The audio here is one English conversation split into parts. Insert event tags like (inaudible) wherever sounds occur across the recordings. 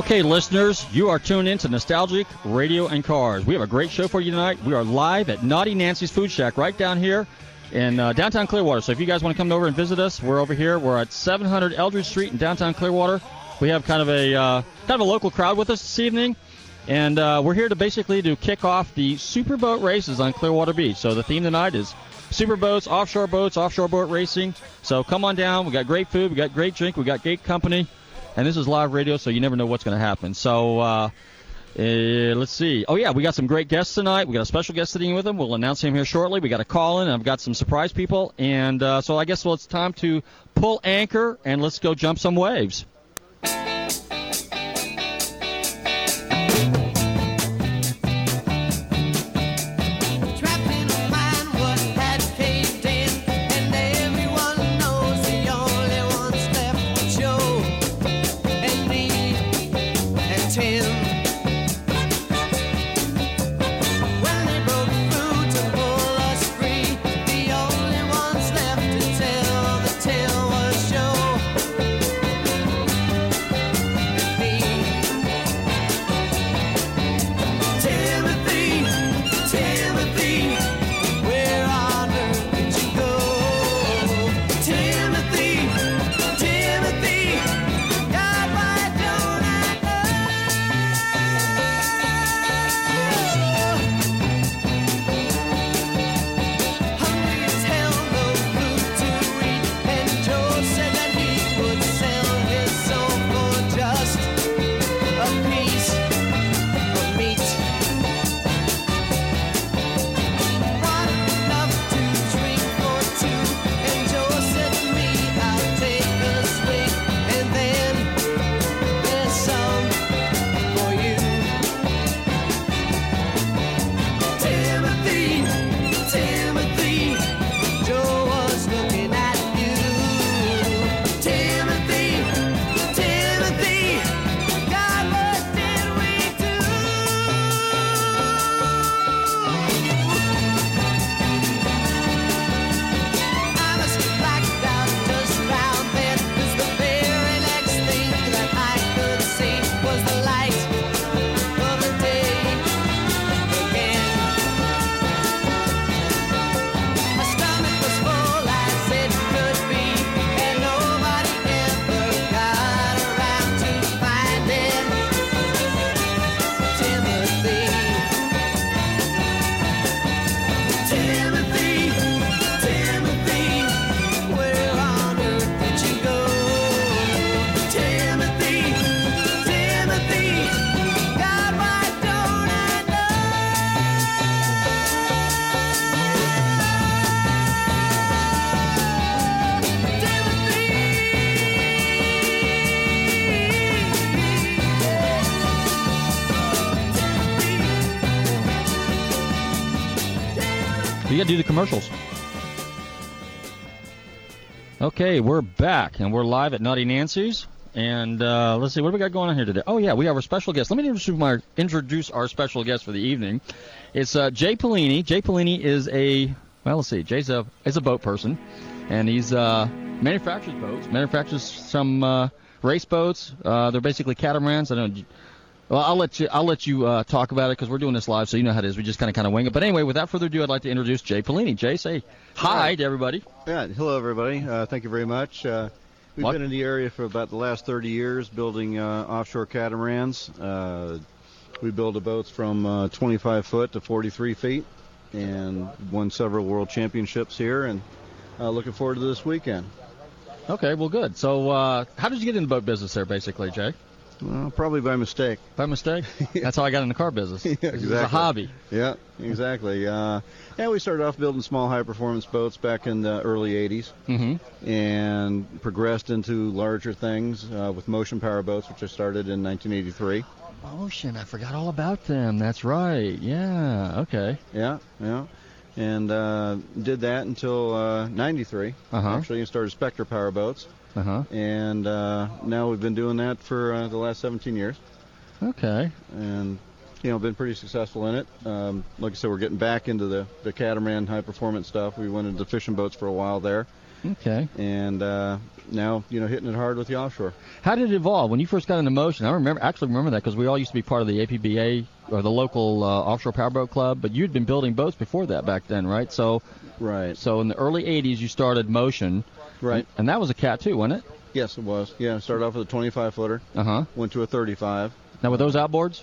Okay, listeners, you are tuned in to Nostalgic Radio and Cars. We have a great show for you tonight. We are live at Nauti Nancy's Food Shack right down here in uh, downtown Clearwater. So if you guys want to come over and visit us, we're over here. We're at 700 Eldridge Street in downtown Clearwater. We have kind of a uh, kind of a local crowd with us this evening, and uh, we're here to basically to kick off the Super superboat races on Clearwater Beach. So the theme tonight is superboats, offshore boats, offshore boat racing. So come on down. We got great food, we got great drink, we got great company and this is live radio, so you never know what's going to happen. So uh, uh, let's see. Oh yeah, we got some great guests tonight. We got a special guest sitting with them. We'll announce him here shortly. We got a call in. I've got some surprise people, and uh, so I guess well, it's time to pull anchor and let's go jump some waves. Got to do the commercials. Okay, we're back, and we're live at Nauti Nancy's. And uh, let's see, what do we got going on here today? Oh, yeah, we have our special guest. Let me introduce, our, introduce our special guest for the evening. It's uh, Jay Palini. Jay Palini is a, well, let's see, Jay's a, is a boat person, and he's uh, manufactures boats, manufactures some uh, race boats. Uh, they're basically catamarans. I don't well, I'll let you. I'll let you uh, talk about it because we're doing this live, so you know how it is. We just kind of kind of wing it. But anyway, without further ado, I'd like to introduce Jay Palini. Jay, say hi to everybody. Yeah, hello everybody. Uh, thank you very much. Uh, we've been in the area for about the last 30 years, building uh, offshore catamarans. Uh, we build the boats from uh, 25 foot to 43 feet, and won several world championships here. And looking forward to this weekend. Okay, well, good. So, how did you get in the boat business there, basically, Jay? Well, probably by mistake. By mistake? (laughs) That's how I got in the car business. yeah, exactly. It was a hobby. Yeah, exactly. Uh, yeah, we started off building small high performance boats back in the early 80s mm-hmm. and progressed into larger things uh, with motion power boats, which I started in 1983. Motion, I forgot all about them. That's right. Yeah, okay. Yeah, yeah. And uh, did that until uh, 93. Uh-huh. Actually, and started Spectre power boats. Uh-huh. And uh, now we've been doing that for uh, the last 17 years. Okay. And you know, been pretty successful in it. Um, like I said, we're getting back into the, the catamaran high performance stuff. We went into fishing boats for a while there. Okay. and uh, now you know hitting it hard with the offshore. How did it evolve when you first got into motion? I remember actually remember that because we all used to be part of the APBA or the local uh, offshore powerboat club. But you'd been building boats before that back then, right? So Right. so in the early '80s you started motion, Right. And that was a cat too, wasn't it? Yes, it was. Yeah, started off with a 25 footer, Uh huh. went to a 35. Now were those outboards?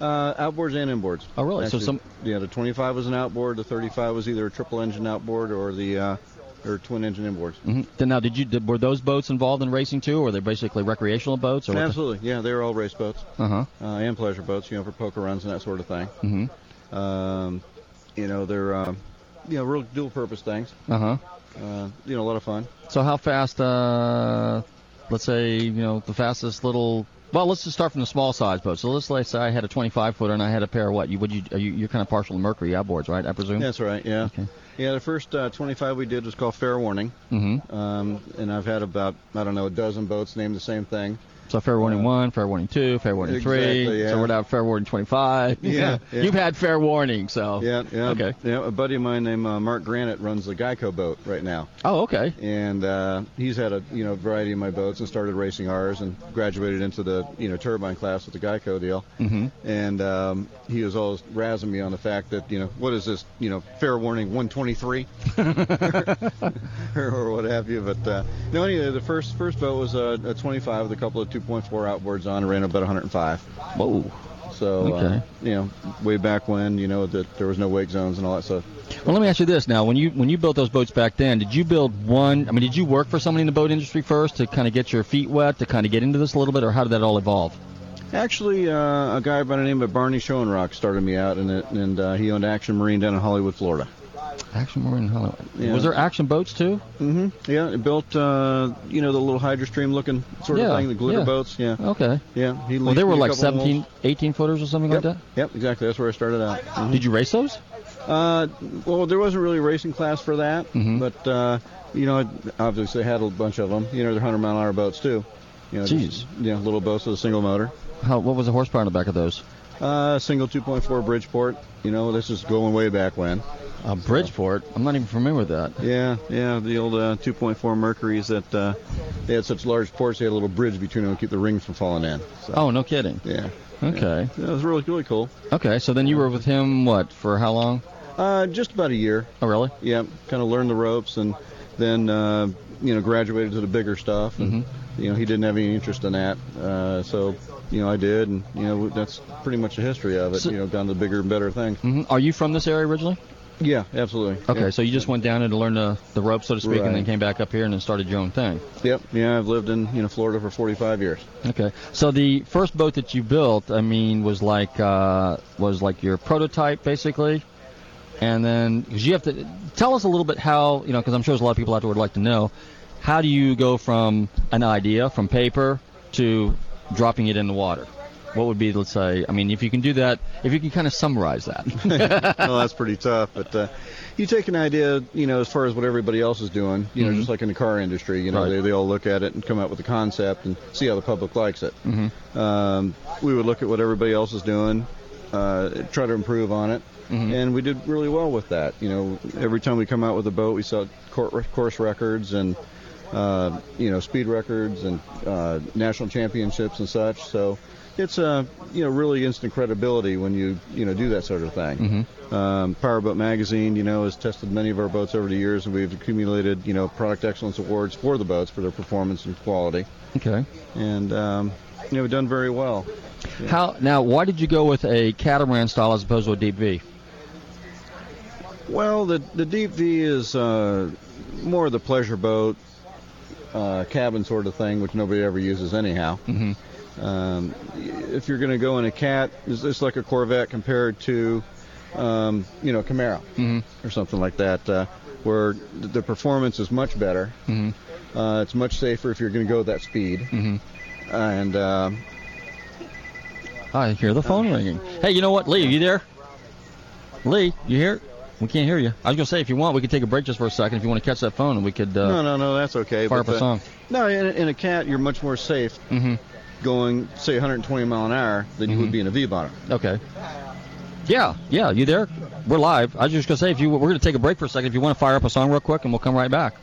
Uh, outboards and inboards. Oh, really? So some- Yeah, the 25 was an outboard. The 35 was either a triple engine outboard or the uh, or twin engine inboards. hmm now, did you did, were those boats involved in racing too, or were they basically recreational boats? Or Absolutely. Yeah, they were all race boats Uh huh. uh, and pleasure boats. You know, for poker runs and that sort of thing. hmm Um, you know, they're uh, you know real dual purpose things. Uh huh. Uh, you know, a lot of fun. So how fast? Uh, let's say you know the fastest little. Well, let's just start from the small size boat. So let's, let's say I had a 25 footer and I had a pair of what? You would you, are you you're kind of partial to Mercury outboards, right? I presume. That's right. Yeah. Okay. Yeah, the first uh, 25 we did was called Fair Warning, Mm-hmm. um, and I've had about I don't know a dozen boats named the same thing. So fair warning Uh, one, fair warning two, fair warning three. yeah. So we're down fair warning 25. Yeah, yeah. (laughs) You've had fair warning, so. Yeah, yeah. Okay. Yeah, a buddy of mine named uh, Marc Granet runs the Geico boat right now, Oh, okay. and uh, he's had a you know variety of my boats and started racing ours and graduated into the you know turbine class with the Geico deal. Mm-hmm. And um, he was always razzing me on the fact that you know what is this you know fair warning 123 or, (laughs) (laughs) or what have you. But uh, no, anyway, the first first boat was a, a 25 with a couple of 2.4 outboards on, ran about 105. Whoa. So uh, you know, way back when you know that there was no wake zones and all that stuff. Well, let me ask you this now: when you when you built those boats back then, did you build one? I mean, did you work for somebody in the boat industry first to kind of get your feet wet, to kind of get into this a little bit, or how did that all evolve? Actually, uh, a guy by the name of Barney Schoenrock started me out it, and uh, he owned Action Marine down in Hollywood, Florida. Action Marine Hollywood. Yeah. Was there action boats too? Mm-hmm. Yeah, it built uh, you know the little Hydrostream looking sort Yeah, of thing, the glitter yeah. boats. Yeah, Okay. yeah. He Well, they were like 17, 18 footers or something Yep. like that. Yep, exactly. That's where I started out. that. Did you race those? Uh, well, there wasn't really a racing class for that, mm-hmm. but uh, you know, I obviously had a bunch of them. You know, they're hundred mile an hour boats too. You know, Jeez. just, you know, little boats with a single motor. How? What was the horsepower in the back of those? Uh, single 2.4 Bridgeport. You know, this is going way back when. Uh, Bridgeport. I'm not even familiar with that. Yeah, yeah, the old uh, 2.4 Mercuries that uh, they had such large ports, they had a little bridge between them to keep the rings from falling in. So, Oh, no kidding. yeah. Okay. Yeah, it was really, really cool. Okay. So then you were with him what for how long? Uh, just about a year. Oh, really? Yeah, kind of learned the ropes and then, uh, you know, graduated to the bigger stuff. And, Mm-hmm. You know, he didn't have any interest in that. Uh, so, you know, I did. And, you know, that's pretty much the history of it, So- you know, down to the bigger and better things. hmm Are you from this area originally? Yeah, absolutely. Okay, Yeah. so you just went down there to learn the, the ropes, so to speak, and then came back up here and then started your own thing. Yep. Yeah, I've lived in, you know, Florida for 45 years. Okay, so the first boat that you built, I mean, was like uh, was like your prototype basically, and then because you have to tell us a little bit how you know, because I'm sure there's a lot of people out there would like to know, how do you go from an idea from paper to dropping it in the water? What would be, let's say, I mean, if you can do that, if you can kind of summarize that. (laughs) well, that's pretty tough. But uh, you take an idea, you know, as far as what everybody else is doing, you know, Mhm. just like in the car industry, you know, Right. they, they all look at it and come up with a concept and see how the public likes it. Mhm. Um, we would look at what everybody else is doing, uh, try to improve on it. Mhm. And we did really well with that. You know, every time we come out with a boat, we set cour- course records and, uh, you know, speed records and uh, national championships and such. So it's uh, you know really instant credibility when you you know do that sort of thing. Um, Powerboat Magazine, you know, has tested many of our boats over the years, and we've accumulated you know product excellence awards for the boats for their performance and quality. okay. And um, you know, we've done very well. How now? Why did you go with a catamaran style as opposed to a deep V? Well, the the deep V is uh, more of the pleasure boat uh, cabin sort of thing, which nobody ever uses anyhow. Mm-hmm. Um, if you're going to go in a cat, it's, it's like a Corvette compared to, um, you know, Camaro Mm-hmm. or something like that, uh, where the performance is much better. Mm-hmm. Uh, it's much safer if you're going to go that speed, Mm-hmm. and um, I hear the phone ringing. Hey, you know what, Lee? Are you there? Lee, you here? We can't hear you. I was gonna say, if you want, we could take a break just for a second. If you want to catch that phone, and we could. Uh, no, no, no, that's okay. Fire up a song. No, in, in, a cat, you're much more safe mm-hmm. going, say, 120 mile an hour than mm-hmm. you would mm-hmm. be in a V bottom. Okay. Yeah, yeah. You there? We're live. I was just gonna say, if you, we're gonna take a break for a second. If you want to fire up a song real quick, and we'll come right back.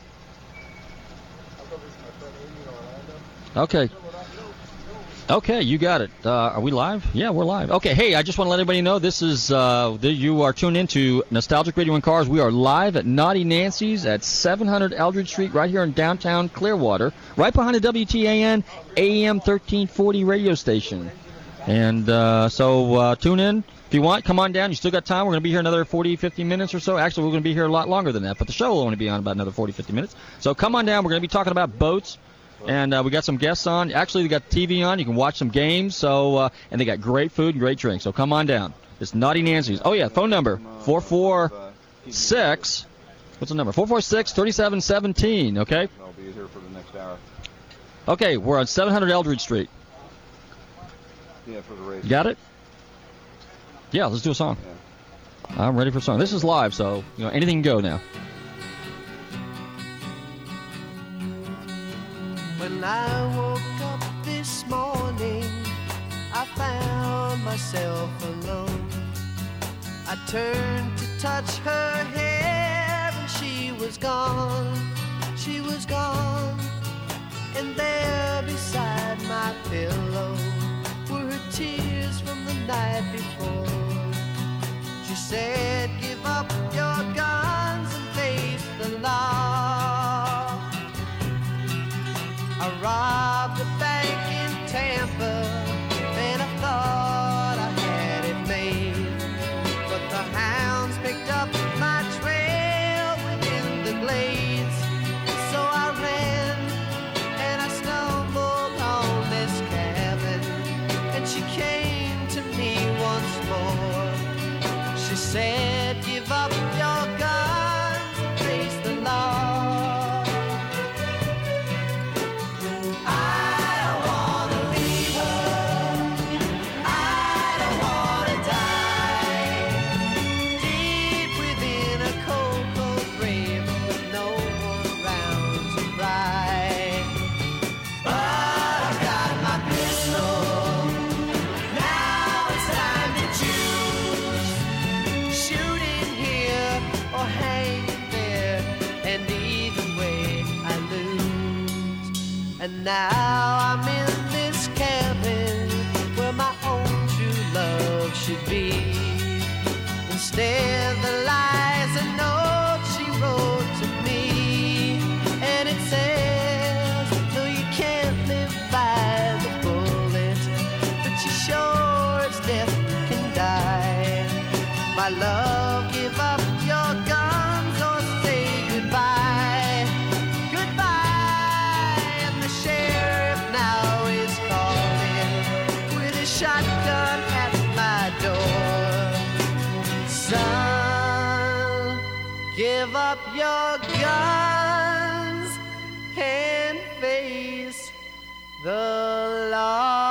Okay. Okay, you got it. Uh, are we live? Yeah, we're live. Okay, hey, I just want to let everybody know this is uh, you are tuned into Nostalgic Radio and Cars. We are live at Nauti Nancy's at 700 Eldridge Street, right here in downtown Clearwater, right behind the WTAN AM 1340 radio station. And uh, so uh, tune in if you want. Come on down. You still got time. We're going to be here another 40, 50 minutes or so. Actually, we're going to be here a lot longer than that, but the show will only be on about another 40, 50 minutes. So come on down. We're going to be talking about boats and uh, we got some guests on. Actually, they got TV on. You can watch some games. So, uh, and they got great food and great drinks. So come on down. It's Nauti Nancy's. Oh yeah, phone number four four six. What's the number? Four four six thirty seven seventeen. Okay. I'll be here for the next hour. Okay, we're on 700 Eldridge Street. Yeah, for the race. Got it? Yeah, let's do a song. I'm ready for a song. This is live, so you know anything can go now. When I woke up this morning, I found myself alone. I turned to touch her hair, and she was gone. She was gone. And there beside my pillow were her tears from the night before. She said, Give up your guns now I'm in this cabin where my own true love should be. Instead, the lies a note she wrote to me, and it says, No, you can't live by the bullet, but you sure as death can die. My love, give up your guns and face the law.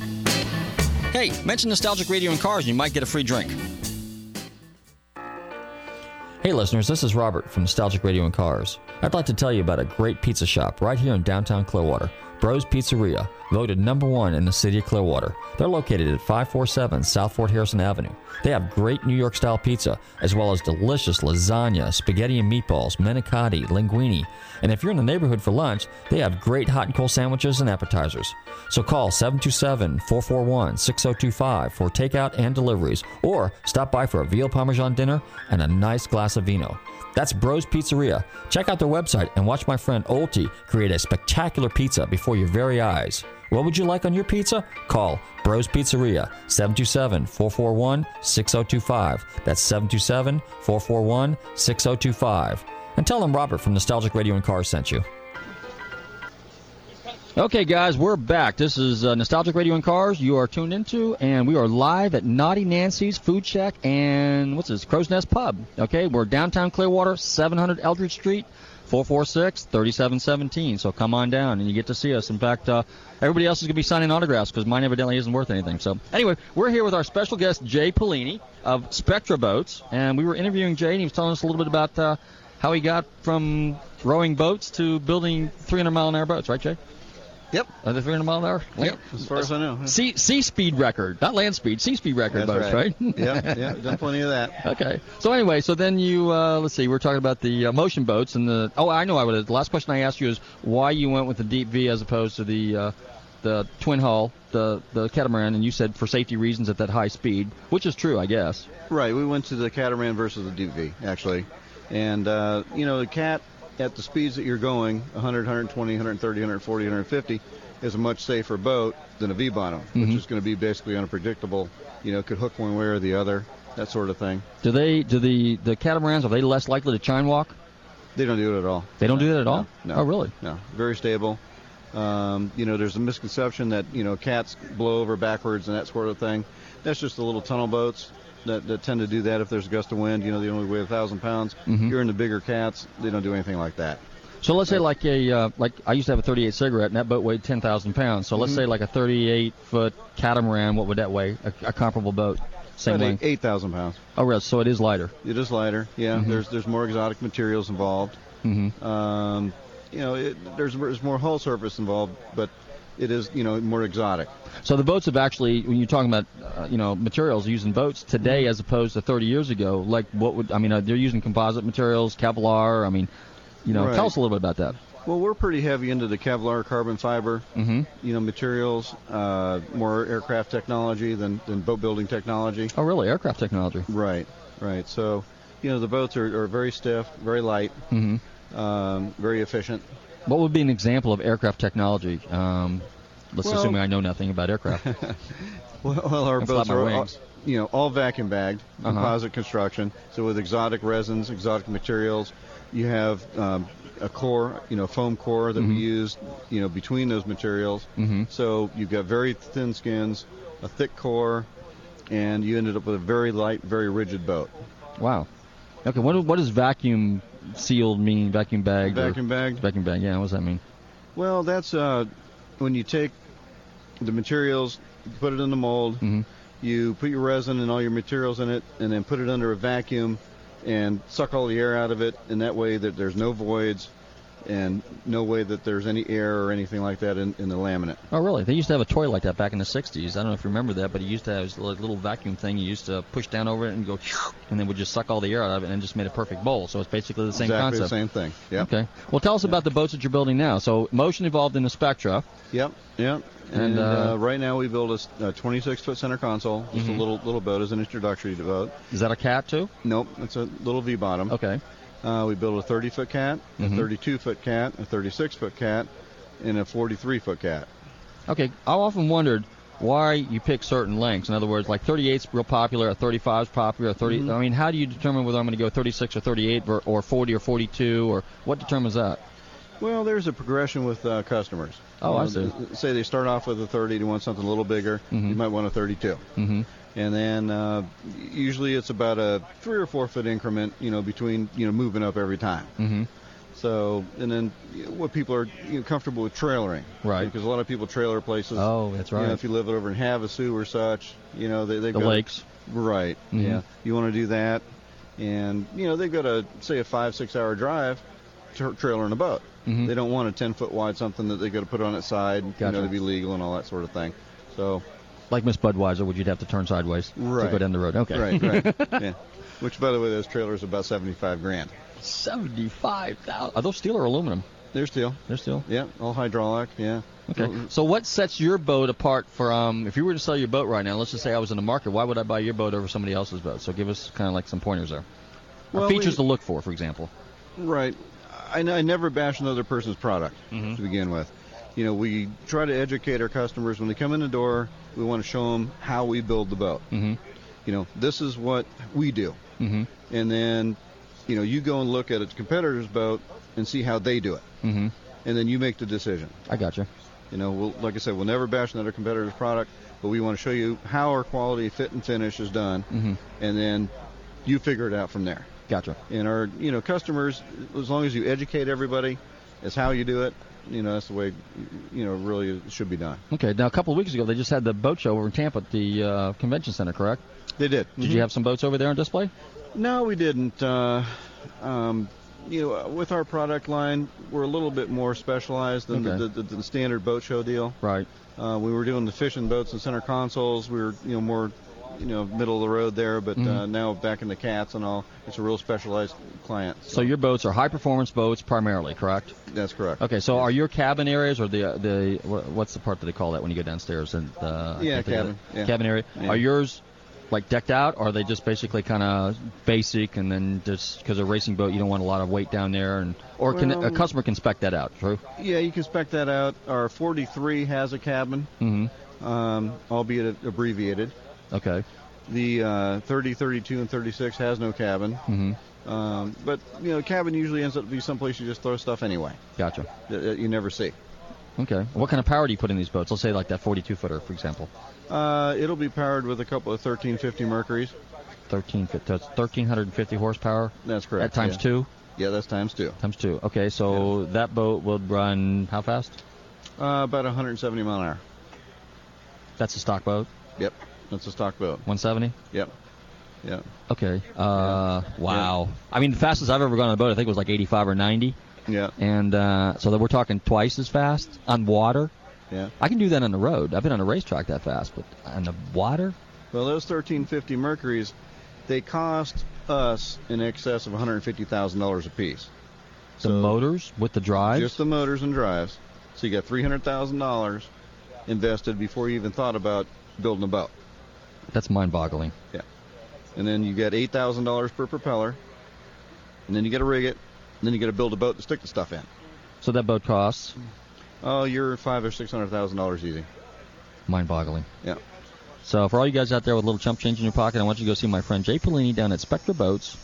Hey, mention Nostalgic Radio and Cars and you might get a free drink. Hey, listeners, this is Robert from Nostalgic Radio and Cars. I'd like to tell you about a great pizza shop right here in downtown Clearwater. Bros Pizzeria, voted number one in the city of Clearwater. They're located at 547 South Fort Harrison Avenue. They have great New York style pizza, as well as delicious lasagna, spaghetti and meatballs, manicotti, linguine. And if you're in the neighborhood for lunch, they have great hot and cold sandwiches and appetizers. So call 727 441 6025 for takeout and deliveries, or stop by for a veal parmesan dinner and a nice glass of vino. That's Bros Pizzeria. Check out their website and watch my friend Olti create a spectacular pizza before your very eyes. What would you like on your pizza? Call Bros Pizzeria 727 441 6025. That's 727 441 6025. And tell them Robert from Nostalgic Radio and Cars sent you. Okay, guys, we're back. This is uh, Nostalgic Radio and Cars. You are tuned into, and we are live at Nauti Nancy's Food Shack and what's this? Crow's Nest Pub. Okay, we're downtown Clearwater, 700 Eldridge Street, 446-3717. So come on down, and you get to see us. In fact, uh, everybody else is going to be signing autographs because mine evidently isn't worth anything. So anyway, we're here with our special guest Jay Palini of Spectre Boats, and we were interviewing Jay, and he was telling us a little bit about uh, how he got from rowing boats to building 300 mile an hour boats. Right, Jay? Yep. Are they 300 mile an hour? Yep. As far as I know. Sea, sea speed record, not land speed. Sea speed record boats, right? yeah, yeah, (laughs) done plenty of that. Okay. So anyway, so then you uh, let's see, we're talking about the uh, motion boats and the. Oh, I know. I would. The last question I asked you is why you went with the deep V as opposed to the uh, the twin hull, the the catamaran, and you said for safety reasons at that high speed, which is true, I guess. Right. We went to the catamaran versus the Deep V actually, and uh, you know the cat at the speeds that you're going, 100, 120, 130, 140, 150, is a much safer boat than a V bottom, which is going to be basically unpredictable. You know, could hook one way or the other, that sort of thing. Do they? Do the the catamarans are they less likely to chine walk? They don't do it at all. They don't do that at all. No. Oh, really? No, very stable. Um, you know, there's a misconception that you know cats blow over backwards and that sort of thing. That's just the little tunnel boats that, that tend to do that if there's a gust of wind. You know, they only weigh a thousand pounds. Mhm. You're in the bigger cats, they don't do anything like that. So let's say like a uh, like I used to have a 38 cigarette and that boat weighed 10,000 pounds. So let's Mhm. say like a 38 foot catamaran, what would that weigh? A, a comparable boat, same eight thousand pounds. Oh, really? So it is lighter. It is lighter. Yeah, Mhm. there's there's more exotic materials involved. Mm-hmm. Um, you know, it, there's there's more hull surface involved, but it is you know more exotic. So the boats have actually, when you're talking about, uh, you know, materials used in boats today as opposed to 30 years ago, like what would I mean? Uh, they're using composite materials, Kevlar. I mean, you know, Right. tell us a little bit about that. Well, we're pretty heavy into the Kevlar carbon fiber, Mm-hmm. you know, materials, uh, more aircraft technology than, than boat building technology. Oh, really? Aircraft technology. Right, right. So, you know, the boats are, are very stiff, very light, Mm-hmm. um, very efficient. What would be an example of aircraft technology? Um, let's Well- assume I know nothing about aircraft. (laughs) Well, well our boats are, all, you know, all vacuum bagged, Uh-huh. composite construction. So with exotic resins, exotic materials, you have um, a core, you know, foam core that we Mhm. use, you know, between those materials. mm-hmm. So you've got very thin skins, a thick core, and you ended up with a very light, very rigid boat. Wow. Okay. What what does vacuum sealed mean? Vacuum or- Vacuum bagged. Vacuum bag. Yeah. What does that mean? Well, that's uh, when you take the materials, put it in the mold, Mm-hmm. you put your resin and all your materials in it, and then put it under a vacuum and suck all the air out of it, and that way that there's no voids and no way that there's any air or anything like that in, in the laminate. Oh, really? They used to have a toy like that back in the 60s. I don't know if you remember that, but he used to have this little vacuum thing. You used to push down over it and go, (laughs) and then would just suck all the air out of it and just made a perfect bowl. So it's basically the same exactly concept. the same thing. Yeah. Okay. Well, tell us about the boats that you're building now. So motion involved in the Spectre. Yep. Yep. And, And, uh, uh, right now we build a 26 foot center console, just Mhm. a little little boat as an introductory boat. Is that a cat too? Nope, it's a little V bottom. Okay. Uh, we built a 30 foot cat, Mhm. a 32 foot cat, a 36 foot cat, and a 43 foot cat. Okay. I've often wondered why you pick certain lengths. In other words, like 38's real popular, a 35's popular, a 30. Mhm. I mean, how do you determine whether I'm going to go 36 or 38 or 40 or 42 or what determines that? Well, there's a progression with uh, customers. Oh, You I see. Say they start off with a 30, they want something a little bigger. Mhm. You might want a 32, Mm-hmm. And then uh, usually it's about a three or four foot increment, you know, between you know moving up every time. Mm-hmm. So, and then you know, what people are you know, comfortable with trailering, Right. Because a lot of people trailer places. Oh, that's You right. know, if you live over in Havasu or such, you know, they they the got lakes. Right. Mhm. Yeah. You want to do that, and you know they've got a say a five six hour drive, tra- trailer in a boat. Mhm. They don't want a 10 foot wide something that they got to put on its side, you know, to be legal and all that sort of thing. So, Like Miss Budweiser, would you have to turn sideways to go down the road? Okay. right, right, (laughs) yeah. Which, by the way, those trailers are about 75 grand. Seventy-five thousand. Are those steel or aluminum? They're steel. They're steel. Yeah, all hydraulic. Yeah. Okay. So what sets your boat apart from if you were to sell your boat right now? Let's just say I was in the market. Why would I buy your boat over somebody else's boat? So give us kind of like some pointers there. Or Well, features we- to look for, for example. Right. I, I never bash another person's product Mhm. to begin with. You know, we try to educate our customers when they come in the door. We want to show them how we build the boat. Mm-hmm. You know, this is what we do, Mm-hmm. and then, you know, you go and look at a competitor's boat and see how they do it, Mm-hmm. and then you make the decision. I got you. You know, we'll, like I said, we'll never bash another competitor's product, but we want to show you how our quality, fit, and finish is done, Mm-hmm. and then you figure it out from there. Gotcha. And our, you know, customers, as long as you educate everybody, is how you do it. You know, that's the way, you know, really it should be done. Okay. Now a couple of weeks ago, they just had the boat show over in Tampa at the uh, convention center, correct? They did. Did you have some boats over there on display? No, we didn't. Uh, um, you know, with our product line, we're a little bit more specialized than Okay. the, the, the standard boat show deal. Right. Uh, we were doing the fishing boats and center consoles. We were, you know, more, you know, middle of the road there. But uh, Mhm. now back in the cats and all, it's a real specialized client. So your boats are high performance boats primarily, correct? that's correct. Okay. So are your cabin areas or the the what's the part that they call that when you go downstairs and uh, Yeah, can't think of cabin, yeah. cabin area? Yeah. Are yours like decked out, or are they just basically kind of basic and then just because a racing boat you don't want a lot of weight down there and or can, a customer can spec that out? True. Yeah, you can spec that out. Our 43 has a cabin, Mm-hmm. um, albeit abbreviated. Okay. The uh, 30, 32, and 36 has no cabin. Mm-hmm. Um, but you know, cabin usually ends up to be someplace you just throw stuff anyway Gotcha. that, that you never see. Okay. What kind of power do you put in these boats? Let's say like that 42 footer, for example. Uh, it'll be powered with a couple of 1350 Mercuries. 13, that's 1350 horsepower. That's correct. At times yeah. two. Yeah, that's times two. Times two. Okay, so that boat would run how fast? Uh, about 170 mile an hour. That's a stock boat. Yep, that's a stock boat. 170. Yep, yep. Okay. Uh, wow. I mean, the fastest I've ever gone on a boat, I think, was like 85 or 90, Yeah, and uh, so that we're talking twice as fast on water. yeah. I can do that on the road. I've been on a racetrack that fast, but on the water, Well, those 1350 Mercuries, they cost us in excess of 150 thousand dollars a piece. the So- motors with the drives. Just the motors and drives. So you got three hundred thousand dollars invested before you even thought about building a boat. That's mind-boggling. Yeah. And then you get eight thousand dollars per propeller. And then you got to rig it. And then you got to build a boat to stick the stuff in. So that boat costs Oh, you're five or six hundred thousand dollars easy. mind-boggling. Yeah. So for all you guys out there with a little chump change in your pocket, I want you to go see my friend Jay Palini down at Spectre Boats.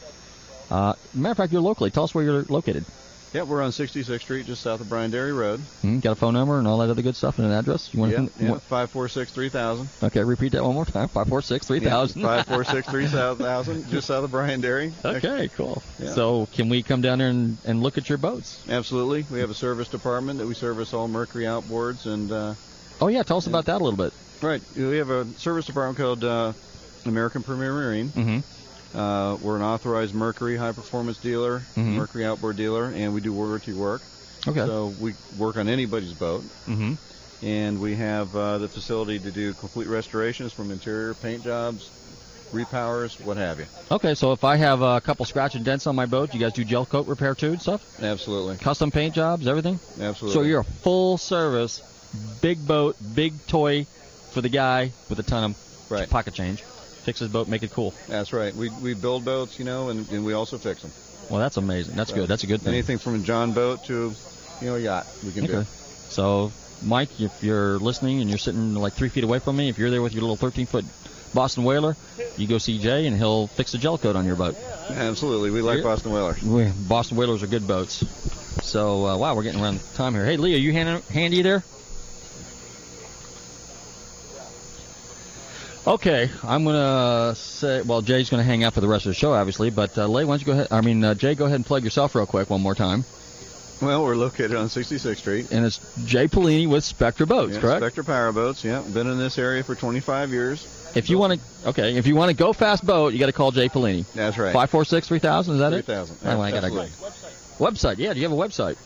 Uh, matter of fact, you're locally. Tell us where you're located. Yeah, we're on 66th Street, just south of Bryan Dairy Road. Hmm, got a phone number and all that other good stuff and an address. You want Yeah, to? yeah. Five four six three thousand. Okay, repeat that one more time. Five four six three thousand. Five four six three thousand, just south of Bryan Dairy. (laughs) Okay, cool. Yeah. So can we come down there and, and look at your boats? Absolutely. We have a service department that we service all Mercury outboards and. Uh, Oh yeah, tell us about that a little bit. Right. We have a service department called uh, American Premier Marine. Mm-hmm. Uh, we're an authorized Mercury high performance dealer, Mhm. Mercury outboard dealer, and we do warranty work. Okay. So we work on anybody's boat, mm-hmm. and we have uh, the facility to do complete restorations from interior paint jobs, repowers, what have you. Okay, so if I have a couple scratch and dents on my boat, you guys do gel coat repair too and stuff? Absolutely. Custom paint jobs, everything? Absolutely. So you're a full service, big boat, big toy for the guy with a ton of Right. pocket change. Fix his boat, make it cool. That's right. We, we build boats, you know, and, and we also fix them. Well, that's amazing. That's good. That's a good thing. Anything from a John boat to, you know, a yacht, we can Okay. do. So, Mike, if you're listening and you're sitting like three feet away from me, if you're there with your little 13 foot Boston Whaler, you go see Jay and he'll fix the gel coat on your boat. Absolutely. We like Boston Whalers. We, Boston Whalers are good boats. So, uh, wow, we're getting around time here. Hey, Lee, are you hand, handy there? Okay, I'm gonna say. Well, Jay's gonna hang out for the rest of the show, obviously. But uh, Lee, why don't you go ahead? I mean, uh, Jay, go ahead and plug yourself real quick one more time. Well, we're located on 66th Street. And it's Jay Palini with Spectre Boats, Yeah, correct? Spectre Power Boats. Yeah, been in this area for 25 years. If you want to, okay, if you want to go fast boat, you got to call Jay Palini. That's right. Five four six three thousand. Is that it? 3000. Oh, I got a Absolutely. website. Yeah, do you have a website?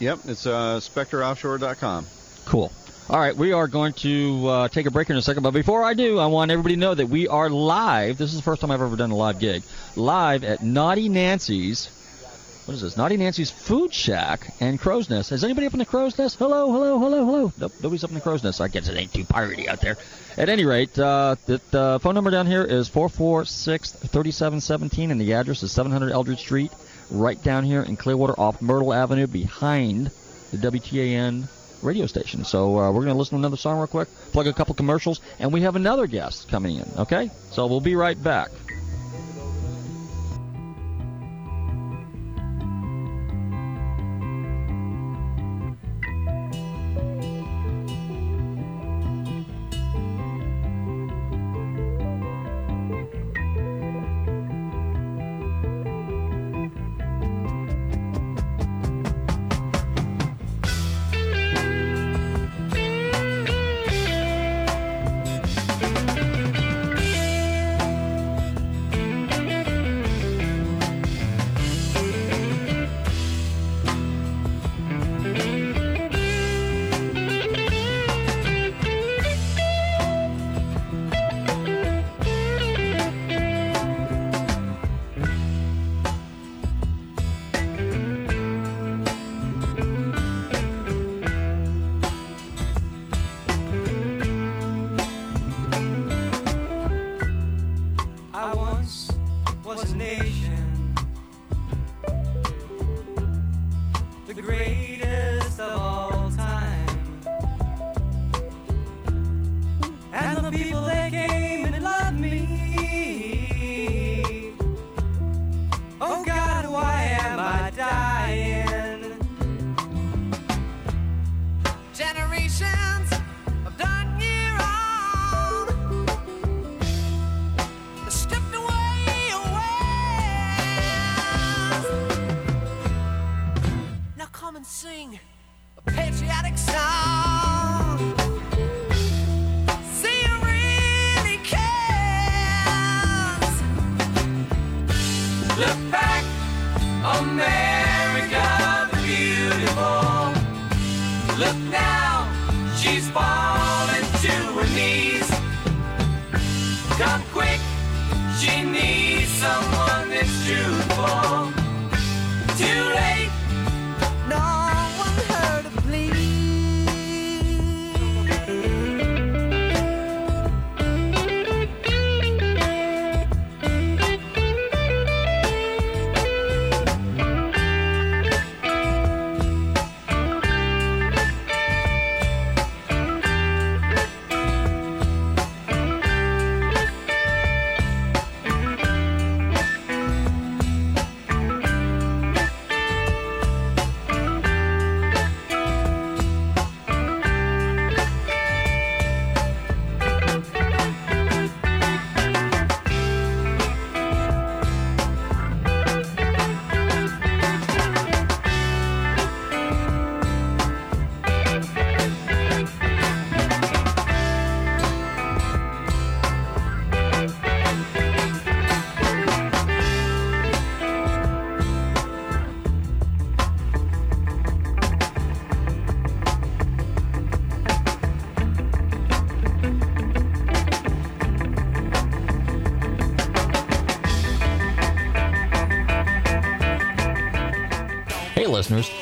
Yep, it's uh, SpectreOffshore.com. Cool. All right, we are going to uh, take a break in a second, but before I do, I want everybody to know that we are live. This is the first time I've ever done a live gig. Live at Nauti Nancy's. What is this? Nauti Nancy's Food Shack and Crow's Nest. Is anybody up in the Crow's Nest? Hello, hello, hello, hello. Nope, nobody's up in the Crow's Nest. I guess it ain't too piratey out there. At any rate, uh, the, the phone number down here is 446-3717, and the address is 700 Eldridge Street, right down here in Clearwater off Myrtle Avenue behind the WTAN radio station. So uh, we're going to listen to another song real quick, plug a couple commercials, and we have another guest coming in, okay? So we'll be right back.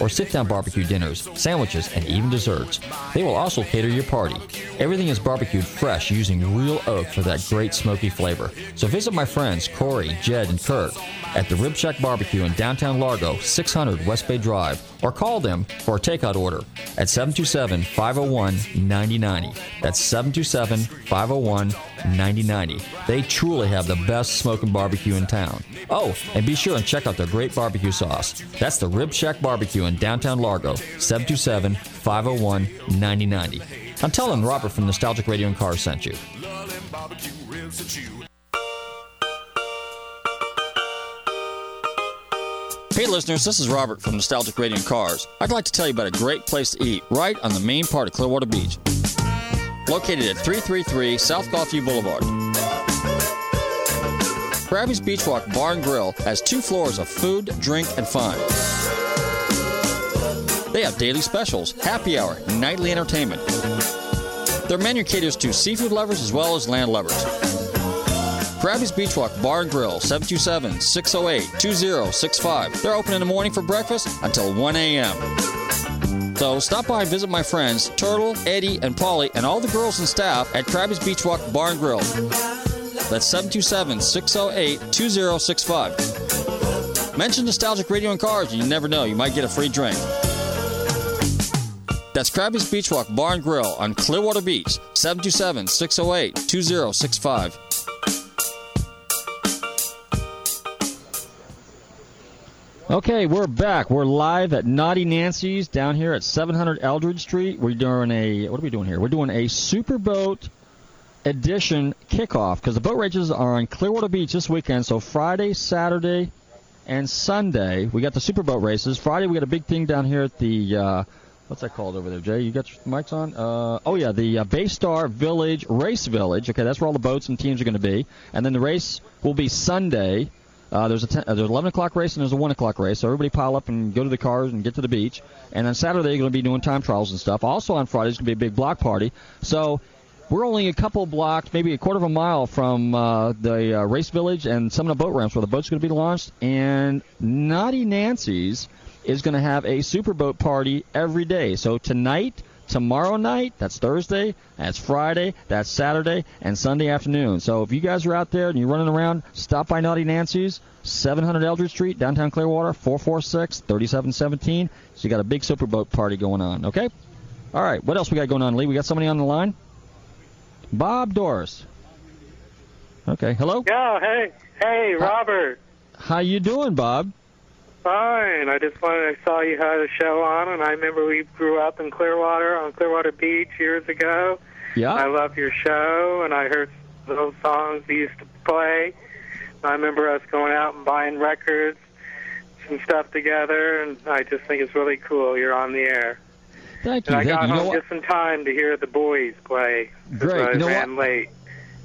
or sit-down barbecue dinners, sandwiches, and even desserts. They will also cater your party. Everything is barbecued fresh using real oak for that great smoky flavor. So visit my friends Corey, Jed, and Kurt at the Rib Shack Barbecue in downtown Largo, 600 West Bay Drive, or call them for a takeout order at 727 501 9090. That's 727 501 9090. They truly have the best smoking barbecue in town. Oh, and be sure and check out their great barbecue sauce. That's the Rib Shack Barbecue in downtown Largo, 727 501 9090. I'm telling Robert from Nostalgic Radio and Cars sent you. Hey listeners, this is Robert from Nostalgic Radio and Cars. I'd like to tell you about a great place to eat right on the main part of Clearwater Beach. Located at 333 South Gulfview Boulevard. Krabby's Beachwalk Bar and Grill has two floors of food, drink, and fun. They have daily specials, happy hour, nightly entertainment. Their menu caters to seafood lovers as well as land lovers. Krabby's Beach Walk Bar and Grill, 727 608 2065. They're open in the morning for breakfast until 1 a.m. So stop by and visit my friends Turtle, Eddie, and Polly, and all the girls and staff at Krabby's Beach Walk Bar and Grill. That's 727 608 2065. Mention Nostalgic Radio and Cars, and you never know, you might get a free drink. That's Krabby's Beach Walk Bar and Grill on Clearwater Beach, 727 608 2065. Okay, we're back. We're live at Nauti Nancy's down here at 700 Eldridge Street. We're doing a what are we doing here? We're doing a Superboat edition kickoff because the boat races are on Clearwater Beach this weekend. So Friday, Saturday, and Sunday we got the Superboat races. Friday we got a big thing down here at the uh, what's that called over there, Jay? You got your mics on? Uh, oh yeah, the uh, Baystar Village Race Village. Okay, that's where all the boats and teams are going to be. And then the race will be Sunday. Uh, there's a ten, uh, there's an 11 o'clock race and there's a 1 o'clock race. So everybody pile up and go to the cars and get to the beach. And on Saturday, you're going to be doing time trials and stuff. Also on Friday, it's going to be a big block party. So we're only a couple blocks, maybe a quarter of a mile from uh, the uh, race village and some of the boat ramps where the boat's going to be launched. And Nauti Nancy's is going to have a superboat party every day. So tonight, tomorrow night, that's Thursday, that's Friday, that's Saturday, and Sunday afternoon. So if you guys are out there and you're running around, stop by Nauti Nancy's, 700 Eldridge Street, downtown Clearwater, 446 3717. So you got a big superboat party going on, okay? All right, what else we got going on, Lee? We got somebody on the line? Bob Doris. Okay, hello? Yeah, hey, hey, Robert. How you doing, Bob? Fine. I just wanted. I saw you had a show on, and I remember we grew up in Clearwater on Clearwater Beach years ago. Yeah. I love your show, and I heard those songs you used to play. I remember us going out and buying records and stuff together, and I just think it's really cool. You're on the air. Thank And you. I Thank got you. You know home just in time to hear the boys play. Great. I You know ran late.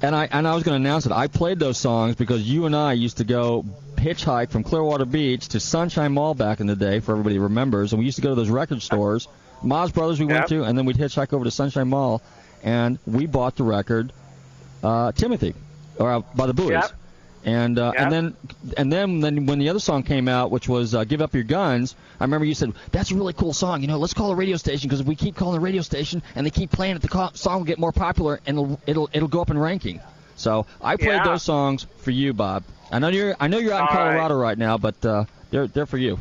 And I and I was going to announce it. I played those songs because you and I used to go hitchhike from Clearwater Beach to Sunshine Mall back in the day, for everybody remembers. And we used to go to those record stores, Moz Brothers we went to, and then we'd hitchhike over to Sunshine Mall, and we bought the record uh, Timothy, or uh, by the Buoys. Yep. And uh, Yep. and then and then then when the other song came out, which was uh, "Give Up Your Guns," I remember you said that's a really cool song. You know, let's call a radio station because if we keep calling the radio station and they keep playing it, the co- song will get more popular and it'll it'll, it'll go up in ranking. So I played Yeah. those songs for you, Bob. I know you're I know you're out in Colorado right now, but uh, they're they're for you.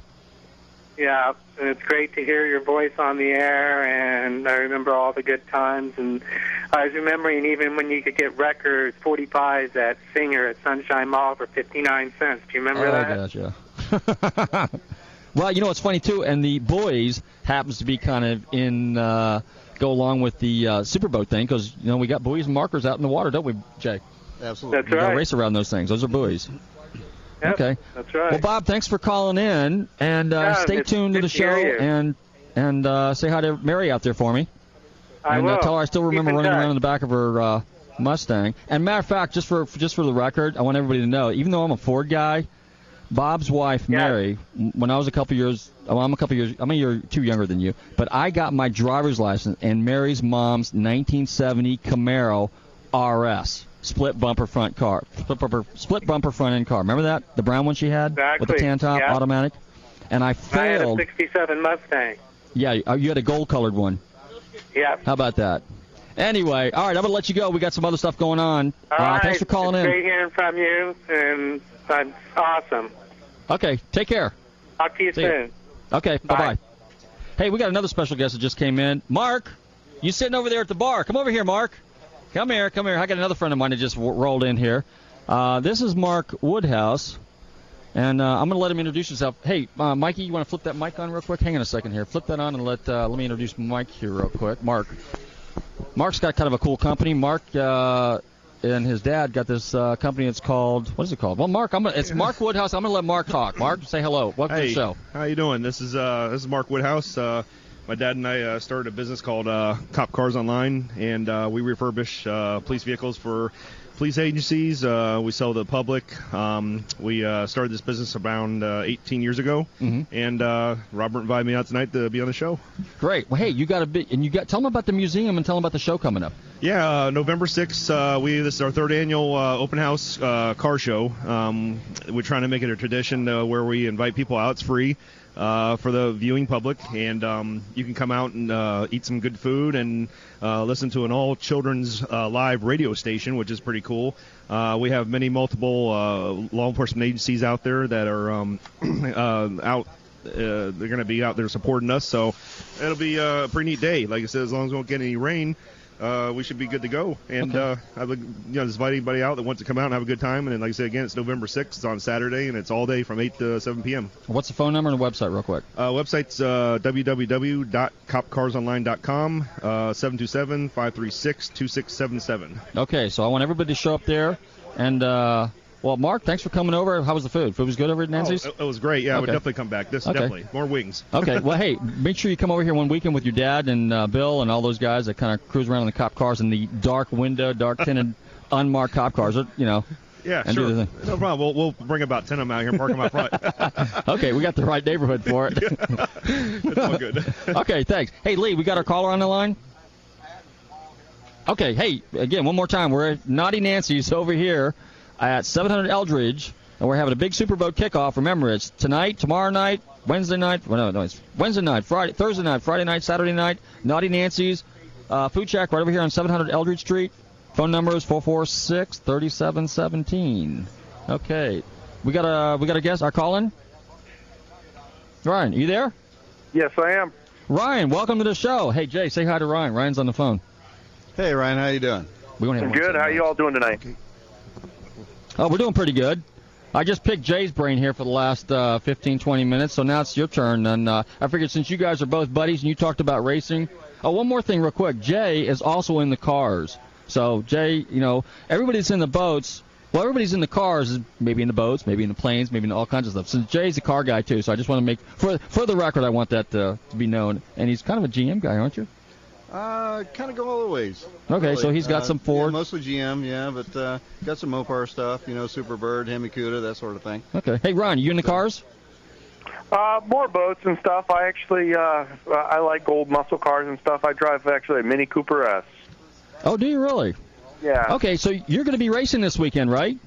Yeah, and it's great to hear your voice on the air, and I remember all the good times. And I was remembering even when you could get records, 45s at Singer at Sunshine Mall for 59 cents. Do you remember that? oh, that? gotcha. (laughs) well, you know what's funny too, and the boys happens to be kind of in uh, go along with the uh, Superboat thing because you know we got buoys and markers out in the water, don't we, Jay? Absolutely. That's gotta right. race around those things. Those are buoys. Yep, Okay. That's right. Well, Bob, thanks for calling in, and uh, Yeah, stay tuned to the show you. and and uh, say hi to Mary out there for me. I and will. Uh, tell her I still remember running around in the back of her uh, Mustang. And matter of fact, just for just for the record, I want everybody to know, even though I'm a Ford guy, Bob's wife Yeah. Mary, when I was a couple years, well, I'm a couple years, I'm a year two younger than you, but I got my driver's license in Mary's mom's 1970 Camaro RS. Split bumper front car, split bumper, split bumper front end car. Remember that the brown one she had with the tan top, Yeah. automatic. And I failed. I had a failed. 67 Mustang. Yeah, uh, you had a gold colored one. Yeah. How about that? Anyway, all right, I'm gonna let you go. We got some other stuff going on. All uh, right. Thanks for calling it's in. Great hearing from you, and that's awesome. Okay, take care. Talk to you See soon. Okay, bye Bye. bye. Hey, we got another special guest that just came in. Mark, you sitting over there at the bar? Come over here, Mark. Come here, come here. I got another friend of mine that just w- rolled in here. Uh, this is Mark Woodhouse, and uh, I'm gonna let him introduce himself. Hey, uh, Mikey, you want to flip that mic on real quick? Hang on a second here. Flip that on and let uh, let me introduce Mike here real quick. Mark. Mark's got kind of a cool company. Mark uh, uh, and his dad got this uh, company. It's called what is it called? Well, Mark, I'm gonna, it's Mark Woodhouse. I'm gonna let Mark talk. Mark, say hello. Welcome hey, to the show. How you doing? This is uh, this is Mark Woodhouse. Uh, my dad and I uh, started a business called uh, Cop Cars Online, and uh, we refurbish uh, police vehicles for police agencies. Uh, we sell to the public. Um, we uh, started this business around uh, 18 years ago, Mhm. and uh, Robert invited me out tonight to be on the show. Great. Well, hey, you got a bit, and you got tell them about the museum and tell them about the show coming up. Yeah, uh, November 6th, uh, we this is our third annual uh, open house uh, car show. Um, we're trying to make it a tradition uh, where we invite people out. It's free uh, for the viewing public, and um, you can come out and uh, eat some good food and uh, listen to an all children's uh, live radio station, which is pretty cool. Uh, we have many multiple uh, law enforcement agencies out there that are um, (clears throat) out they're going to be out there supporting us. So it'll be a pretty neat day. Like I said, as long as we don't get any rain, uh, we should be good to go. And uh, I would, you know, just invite anybody out that wants to come out and have a good time. And then, like I said, again, it's November 6th. It's on Saturday, and it's all day from 8 to 7 p.m. What's the phone number and the website, real quick? Uh, website's uh, www.copcarsonline.com, uh, 727-536-2677. Okay, so I want everybody to show up there, and uh, well, Mark, thanks for coming over. How was the food? Food was good over at Nancy's. Oh, it, was great. Yeah, I would definitely come back. This Okay. definitely more wings. (laughs) okay, well, hey, (laughs) make sure you come over here one weekend with your dad and uh, Bill and all those guys that kind of cruise around in the cop cars in the dark window, dark (laughs) tinted, unmarked cop cars. You know. Yeah, sure. No problem. We'll, we'll bring about 10 of them out here and park them out front. okay, we got the right neighborhood for it. it's all good. okay, thanks. Hey, Lee, we got our caller on the line. Okay, hey, again, one more time. We're at Nauti Nancy's over here at 700 Eldridge, and we're having a big Super Bowl kickoff. Remember, it's tonight, tomorrow night, Wednesday night. Well, no, no, it's Wednesday night, Friday, Thursday night, Friday night, Saturday night. Nauti Nancy's uh, food shack right over here on 700 Eldridge Street. Phone number is 446-3717. Okay, we got a we got a guest. Our call in. Ryan, are you there? Yes, I am. Ryan, welcome to the show. Hey, Jay, say hi to Ryan. Ryan's on the phone. Hey, Ryan, how you doing? We only have I'm good. How left. you all doing tonight? Oh, we're doing pretty good. I just picked Jay's brain here for the last uh, 15, 20 minutes, so now it's your turn. And uh, I figured since you guys are both buddies and you talked about racing. Oh, one more thing, real quick. Jay is also in the cars. So, Jay, you know, everybody's in the boats. Well, everybody's in the cars, maybe in the boats, maybe in the planes, maybe in all kinds of stuff. Since Jay's a car guy, too, so I just want to make, for, for the record, I want that to, to be known. And he's kind of a GM guy, aren't you? Uh, kind of go all the ways. Okay, so he's got Uh, some yeah, Ford. mostly GM, yeah, but uh, got some Mopar stuff, you know, Superbird, Hemi-Cuda, that sort of thing. Okay. Hey, Ron, you in the cars? Uh, more boats and stuff. I actually, uh, I like old muscle cars and stuff. I drive actually a Mini Cooper S. Oh, do you really? Yeah. Okay, so you're going to be racing this weekend, right?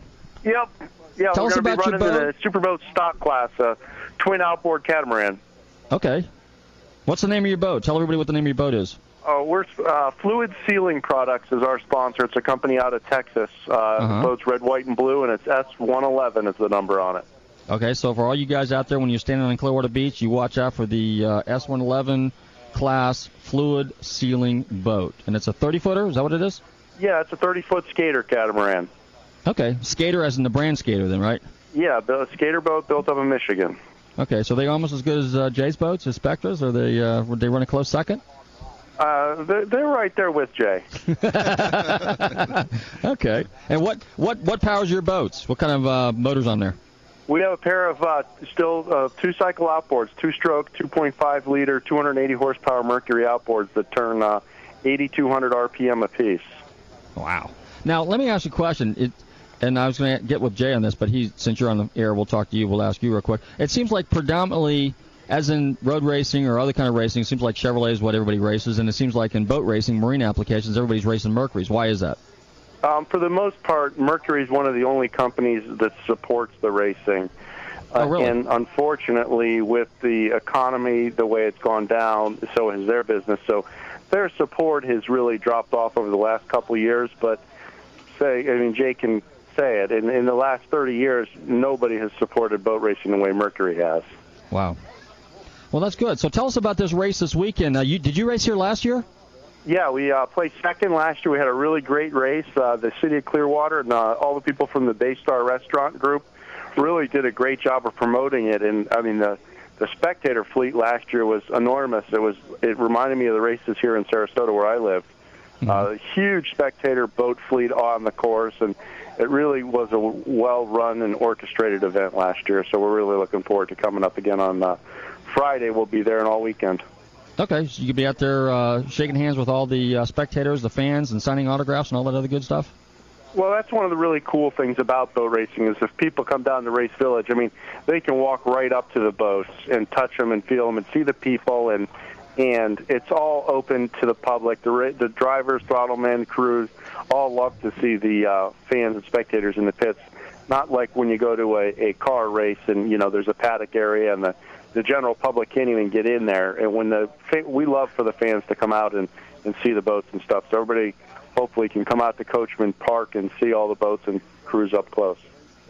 Yep. Yeah, Tell we're us going to be about your in boat. the Superboat stock class, uh, twin outboard catamaran. Okay. What's the name of your boat? Tell everybody what the name of your boat is. Uh, we're uh, Fluid Sealing Products is our sponsor. It's a company out of Texas. Uh, Uh-huh. Red, white, and blue, and it's S111 is the number on it. Okay, so for all you guys out there, when you're standing on Clearwater Beach, you watch out for the uh, S111 class fluid sealing boat, and it's a 30 footer. Is that what it is? Yeah, it's a 30 foot skater catamaran. Okay, skater as in the brand skater, then, right? Yeah, the skater boat built up in Michigan. Okay, so they almost as good as uh, Jay's boats, his Spectres, or they uh, would they run a close second? Uh, they're, they're right there with Jay. (laughs) okay, and what what what powers your boats? What kind of uh, motors on there? We have a pair of uh, still uh, two cycle outboards, two stroke, 2.5 liter, 280 horsepower Mercury outboards that turn uh, 8,200 RPM apiece. Wow. Now let me ask you a question. It, and I was going to get with Jay on this, but he, since you're on the air, we'll talk to you. We'll ask you real quick. It seems like predominantly, as in road racing or other kind of racing, it seems like Chevrolet is what everybody races, and it seems like in boat racing, marine applications, everybody's racing Mercuries. Why is that? Um, for the most part, Mercury is one of the only companies that supports the racing. Uh, Oh, really? And unfortunately, with the economy the way it's gone down, so has their business. So their support has really dropped off over the last couple of years. But say, I mean, Jay can say it. In, in the last 30 years, nobody has supported boat racing the way Mercury has. Wow. Well, that's good. So tell us about this race this weekend. Uh, you, did you race here last year? Yeah, we uh, placed second last year. We had a really great race. Uh, the city of Clearwater and uh, all the people from the Baystar Restaurant Group really did a great job of promoting it. And I mean, the the spectator fleet last year was enormous. It was it reminded me of the races here in Sarasota where I live. Mm-hmm. Uh, huge spectator boat fleet on the course, and it really was a well-run and orchestrated event last year. So we're really looking forward to coming up again on uh, Friday. We'll be there and all weekend. Okay, so you could be out there uh, shaking hands with all the uh, spectators, the fans, and signing autographs and all that other good stuff. Well, that's one of the really cool things about boat racing is if people come down to Race Village, I mean, they can walk right up to the boats and touch them and feel them and see the people and and it's all open to the public. The the drivers, throttlemen, crews, all love to see the uh, fans and spectators in the pits. Not like when you go to a, a car race and you know there's a paddock area and the the general public can't even get in there. And when the we love for the fans to come out and and see the boats and stuff. So everybody hopefully can come out to Coachman Park and see all the boats and cruise up close.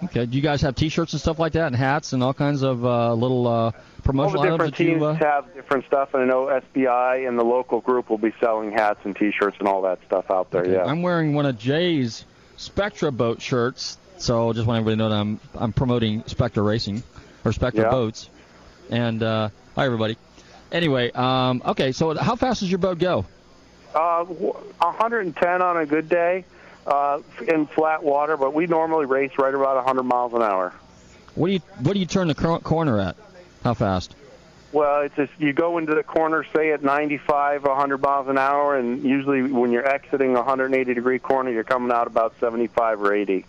Okay. Do you guys have T-shirts and stuff like that, and hats and all kinds of uh, little uh, promotional all the different items teams you, uh... have different stuff, and I know SBI and the local group will be selling hats and T-shirts and all that stuff out there. Okay. Yeah. I'm wearing one of Jay's Spectre boat shirts, so I just want everybody to know that I'm I'm promoting Spectre Racing or Spectre Yeah. boats. And uh, hi everybody. Anyway, um, okay. So how fast does your boat go? Uh, 110 on a good day uh, in flat water, but we normally race right about 100 miles an hour. What do you what do you turn the cor- corner at? How fast? Well, it's just you go into the corner, say at 95, 100 miles an hour, and usually when you're exiting a 180 degree corner, you're coming out about 75 or 80.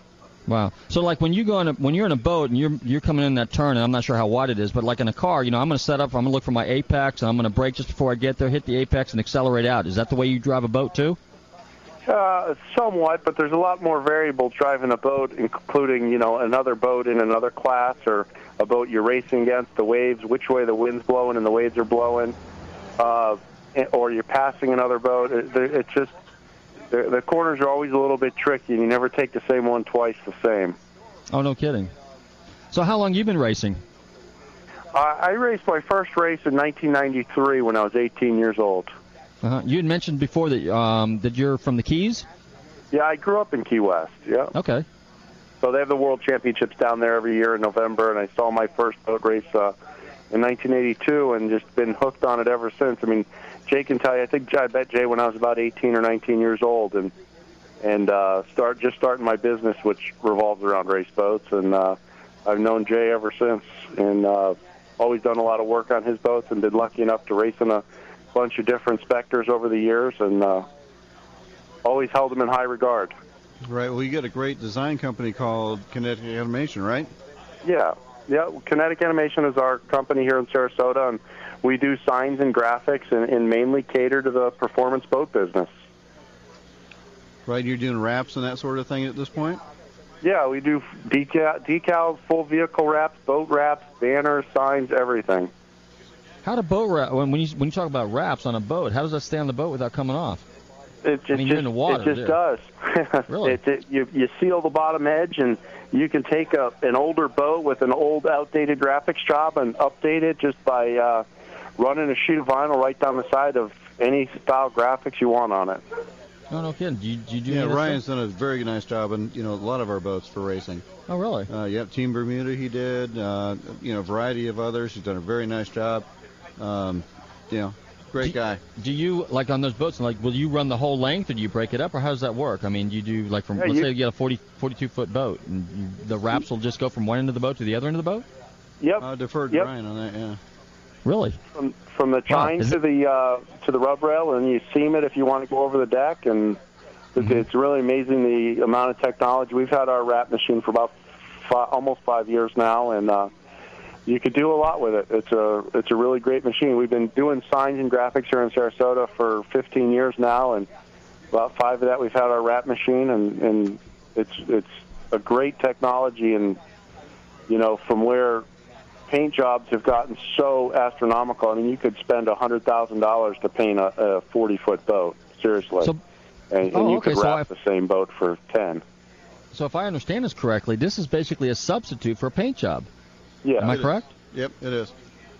Wow. So like when you go in a, when you're in a boat and you're you're coming in that turn, and I'm not sure how wide it is, but like in a car, you know, I'm going to set up, I'm going to look for my apex, and I'm going to brake just before I get there, hit the apex, and accelerate out. Is that the way you drive a boat too? Uh, somewhat, but there's a lot more variables driving a boat, including you know another boat in another class or a boat you're racing against, the waves, which way the wind's blowing and the waves are blowing, uh, or you're passing another boat. It, it's just the, the corners are always a little bit tricky, and you never take the same one twice the same. Oh, no kidding. So how long you been racing? Uh, I raced my first race in 1993 when I was 18 years old. Uh-huh. You had mentioned before that um, that you're from the Keys. Yeah, I grew up in Key West. Yeah. Okay. So they have the World Championships down there every year in November, and I saw my first boat race uh, in 1982, and just been hooked on it ever since. I mean, Jay can tell you. I think I bet Jay when I was about 18 or 19 years old, and and uh, start just starting my business, which revolves around race boats, and uh, I've known Jay ever since, and uh, always done a lot of work on his boats, and been lucky enough to race in a bunch of different Spectres over the years, and uh, always held him in high regard. Right. Well, you got a great design company called Kinetic Animation, right? Yeah, yeah. Kinetic Animation is our company here in Sarasota, and we do signs and graphics, and, and mainly cater to the performance boat business. Right. You're doing wraps and that sort of thing at this point. Yeah, we do decal, decals, full vehicle wraps, boat wraps, banners, signs, everything. How do boat wrap when when you when you talk about wraps on a boat? How does that stay on the boat without coming off? It just, I mean, you're just, in the water It just there. does. (laughs) Really? it, it, you, you seal the bottom edge, and you can take a, an older boat with an old, outdated graphics job and update it just by uh, running a sheet of vinyl right down the side of any style graphics you want on it. No, no kidding. Do you, do you do Yeah, any of that Ryan's stuff? done a very nice job on you know a lot of our boats for racing. Oh, really? Uh, yep, Team Bermuda he did. Uh, you know, a variety of others. He's done a very nice job. Um, you know, great guy. Do you like on those boats? Like, will you run the whole length, or do you break it up, or how does that work? I mean, you do like from Yeah, let's you- say you get a 40, 42 foot boat, and you, the wraps will just go from one end of the boat to the other end of the boat. Yep. I deferred Yep. Ryan on that. Yeah. Really? From from the chine is to it- the uh, to the rub rail, and you seam it if you want to go over the deck, and it's, it's really amazing the amount of technology. We've had our wrap machine for about five, almost five years now, and uh, you could do a lot with it. It's a it's a really great machine. We've been doing signs and graphics here in Sarasota for 15 years now, and about five of that we've had our wrap machine, and and it's it's a great technology, and you know from where paint jobs have gotten so astronomical. I mean, you could spend a hundred thousand dollars to paint a, a 40 foot boat. Seriously. So- and, and Oh, you okay, could so wrap I- the same boat for 10. So if I understand this correctly, this is basically a substitute for a paint job. Yeah. Am I It is. correct? Yep, it is.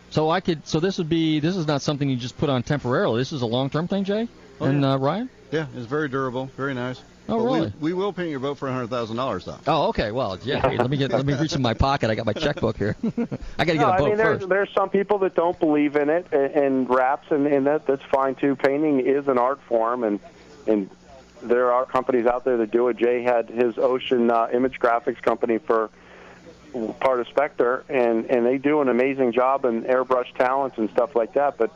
So I could. So this would be. This is not something you just put on temporarily. This is a long-term thing, Jay Oh, and yeah. uh, Ryan. Yeah, it's very durable, very nice. Oh, But really? We, we will paint your boat for a hundred thousand dollars, though. Oh, okay. Well, yeah. hey, let me get. Let me reach in my pocket. I got my checkbook here. (laughs) I got to get No, a I boat mean, there's, first. there's some people that don't believe in it and, and wraps, and, and that that's fine too. Painting is an art form, and and there are companies out there that do it. Jay had his Ocean uh, Image Graphics company for part of Spectre, and and they do an amazing job in airbrush talents and stuff like that. But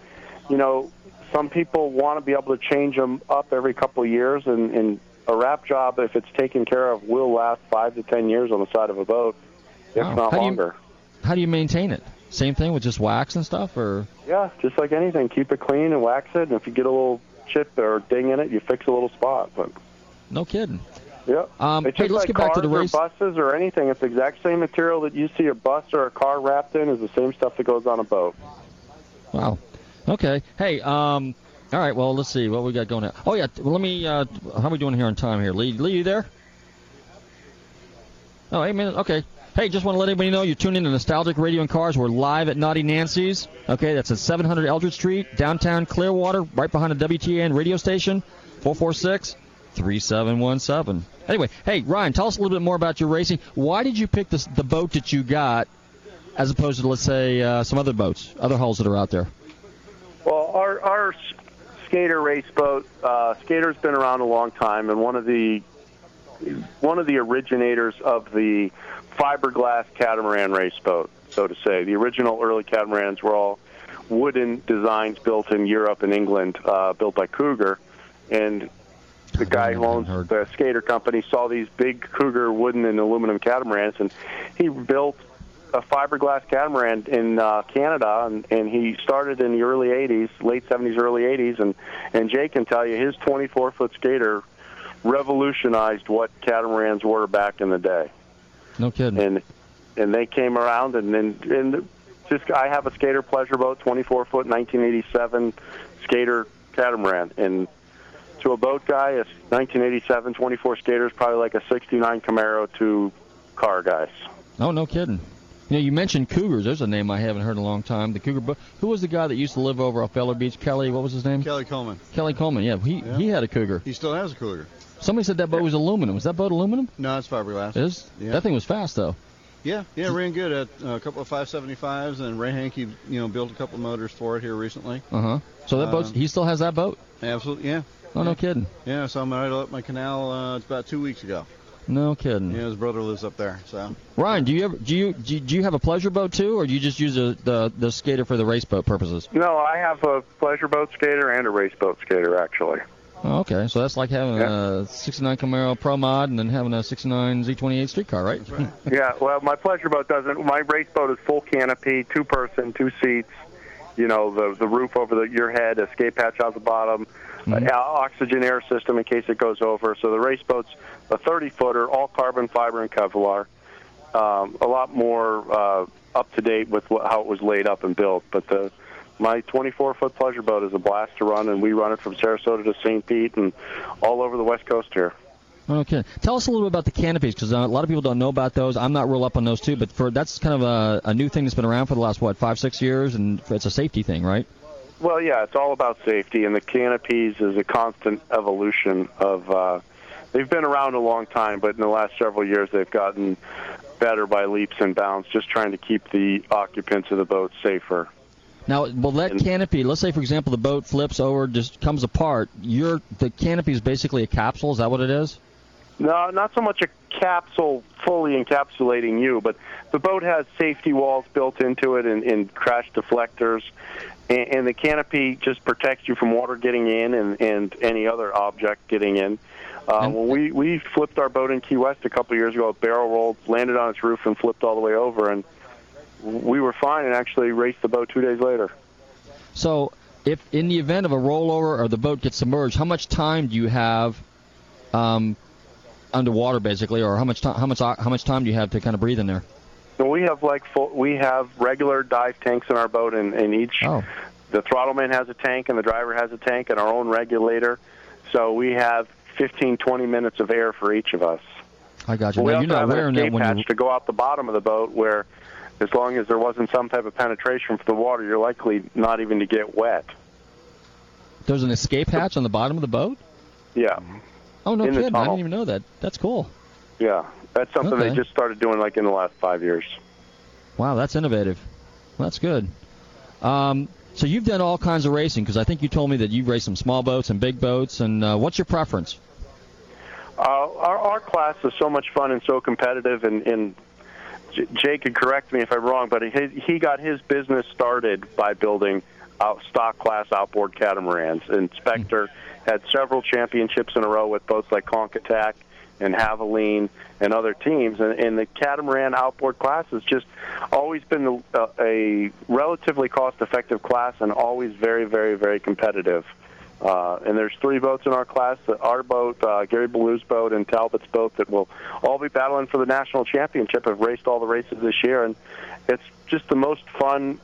you know, some people want to be able to change them up every couple of years, and, and a wrap job, if it's taken care of, will last five to ten years on the side of a boat, if Wow. not How do you- longer. How do you maintain it? Same thing with just wax and stuff, or Yeah, just like anything, keep it clean and wax it. And if you get a little chip or ding in it, you fix a little spot. But no kidding. Yeah, Um, it's hey, let's like get back to the race. or buses or anything. It's the exact same material that you see a bus or a car wrapped in is the same stuff that goes on a boat. Wow. Okay. Hey. Um. All right. Well, let's see what we got going. On. Oh yeah. Well, let me. Uh, how are we doing here on time here? Lee. Lee, you there? Oh, eight minutes. Okay. Hey, just want to let everybody know you're tuned in to Nostalgic Radio and Cars. We're live at Nauti Nancy's. Okay, that's at 700 Eldridge Street, downtown Clearwater, right behind the WTN radio station. 446 3717. Anyway, hey, Ryan, tell us a little bit more about your racing. Why did you pick this, the boat that you got as opposed to, let's say, uh, some other boats, other hulls that are out there? Well, our our skater race boat, uh, skater's been around a long time, and one of the one of the originators of the fiberglass catamaran race boat, so to say. The original early catamarans were all wooden designs built in Europe and England, uh, built by Cougar, and the guy who owns the skater company saw these big Cougar wooden and aluminum catamarans, and he built a fiberglass catamaran in uh, Canada, and, and he started in the early '80s, late '70s, early '80s, and and Jay can tell you his 24 foot skater revolutionized what catamarans were back in the day, No kidding. and and they came around, and then and just I have a skater pleasure boat, 24 foot, 1987 skater catamaran, and to a boat guy, a 1987 24 skater is probably like a 69 Camaro to car guys. Oh, no kidding. You know, you mentioned Cougars. There's a name I haven't heard in a long time. The Cougar. Bo- Who was the guy that used to live over off Feller Beach? Kelly. What was his name? Kelly Coleman. Kelly Coleman. Yeah, he Yeah. he had a Cougar. He still has a Cougar. Somebody said that boat was aluminum. Was that boat aluminum? No, it's fiberglass. It is. Yeah. That thing was fast though. Yeah, yeah, ran good at uh, a couple of 575s, and Ray Hankey, you know, built a couple of motors for it here recently. Uh huh. So that boat. Um, He still has that boat. Absolutely, yeah. Oh, no kidding. Yeah, so I'm right up my canal. Uh, it's about two weeks ago. No kidding. Yeah, his brother lives up there. So Ryan, do you ever do you do you, do you have a pleasure boat too, or do you just use the, the the skater for the race boat purposes? No, I have a pleasure boat skater and a race boat skater actually. Oh, okay, so that's like having a '69 Camaro Pro Mod and then having a '69 Z28 streetcar, right? (laughs) yeah, well, my pleasure boat doesn't. My race boat is full canopy, two person, two seats. You know, the the roof over the, your head, escape hatch out the bottom, Mm-hmm. uh, oxygen air system in case it goes over. So the race boat's a 30 footer, all carbon fiber and Kevlar. Um, a lot more uh, up to date with what, how it was laid up and built. But the my 24 foot pleasure boat is a blast to run, and we run it from Sarasota to St. Pete and all over the west coast here. Okay. Tell us a little bit about the canopies, because uh, a lot of people don't know about those. I'm not real up on those too, but for that's kind of a, a new thing that's been around for the last what five, six years, and it's a safety thing, right? Well, yeah, it's all about safety, and the canopies is a constant evolution of. Uh, they've been around a long time, but in the last several years, they've gotten better by leaps and bounds, just trying to keep the occupants of the boat safer. Now, will that canopy, let's say for example, the boat flips over, just comes apart. Your the canopy is basically a capsule. Is that what it is? No, not so much a capsule fully encapsulating you, but the boat has safety walls built into it and, and crash deflectors, and, and the canopy just protects you from water getting in and, and any other object getting in. Uh, when we we flipped our boat in Key West a couple of years ago, it barrel rolled, landed on its roof, and flipped all the way over, and we were fine and actually raced the boat two days later. So, if in the event of a rollover or the boat gets submerged, how much time do you have um, underwater, basically, or how much time how much how much time do you have to kind of breathe in there? So we have like full, we have regular dive tanks in our boat, and, and each Oh. the throttleman has a tank, and the driver has a tank, and our own regulator. So we have 15, 20 minutes of air for each of us. I got you. But we Now, you're not wearing that escape when hatch you. to go out the bottom of the boat, where as long as there wasn't some type of penetration for the water, you're likely not even to get wet. There's an escape hatch on the bottom of the boat. Yeah, Oh no In kidding! I didn't even know that. That's cool. yeah, that's something Okay. they just started doing like in the last five years. Wow, that's innovative. Well, that's good. Um, So you've done all kinds of racing because I think you told me that you've raced some small boats and big boats. And uh, what's your preference? Uh, our, our class is so much fun and so competitive, and, and J- Jay could correct me if I'm wrong, but he, he got his business started by building out stock class outboard catamarans. And Spectre had several championships in a row with boats like Conch Attack and Havoline and other teams. And, and the catamaran outboard class has just always been a, a relatively cost-effective class and always very, very, very competitive. Uh, and there's three boats in our class: our boat, uh, Gary Ballew's boat, and Talbot's boat that will all be battling for the national championship. Have raced all the races this year, and it's just the most fun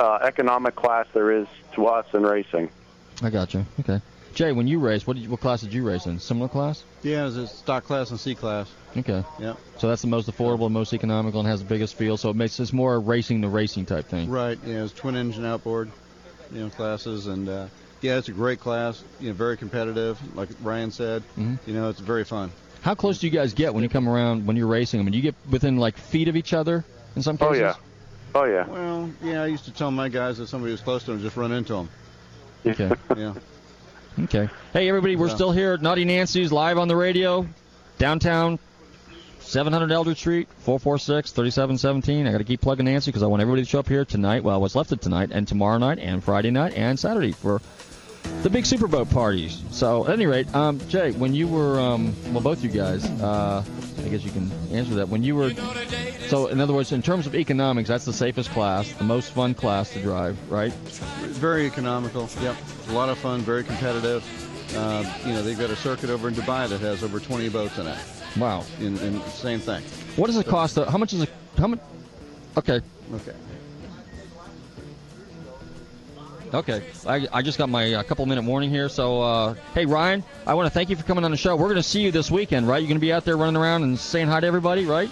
uh, economic class there is to us in racing. I got you. Okay. Jay, when you race, what did you, what class did you race in? Similar class? Yeah, it's a stock class and C class. Okay. Yeah. So that's the most affordable, and most economical, and has the biggest feel. So it makes it's more a racing the racing type thing. Right. Yeah, it's twin engine outboard, you know, classes, and uh, yeah, it's a great class. You know, very competitive, like Ryan said. Mhm. You know, it's very fun. How close do you guys get when you come around when you're racing? I mean, do you get within like feet of each other in some cases? Oh yeah, oh yeah. Well, yeah, I used to tell my guys that somebody was close to them, just run into them. Okay. Yeah. Okay. Hey, everybody, we're Yeah. still here at Nauti Nancy's live on the radio, downtown, 700 Eldridge Street, 446-3717. I got to keep plugging Nancy because I want everybody to show up here tonight, well, what's left of tonight, and tomorrow night, and Friday night, and Saturday for the big Superboat parties. So, at any rate, um, Jay, when you were, um, well, both you guys, uh, I guess you can answer that. When you were, so in other words, in terms of economics, that's the safest class, the most fun class to drive, right? Very economical. Yep. A lot of fun. Very competitive. Uh, you know, they've got a circuit over in Dubai that has over 20 boats in it. Wow. In, in same thing. What does it cost? How much is it? How much? Okay. Okay. Okay, I, I just got my uh, couple minute warning here. So, uh, hey Ryan, I want to thank you for coming on the show. We're going to see you this weekend, right? You're going to be out there running around and saying hi to everybody, right?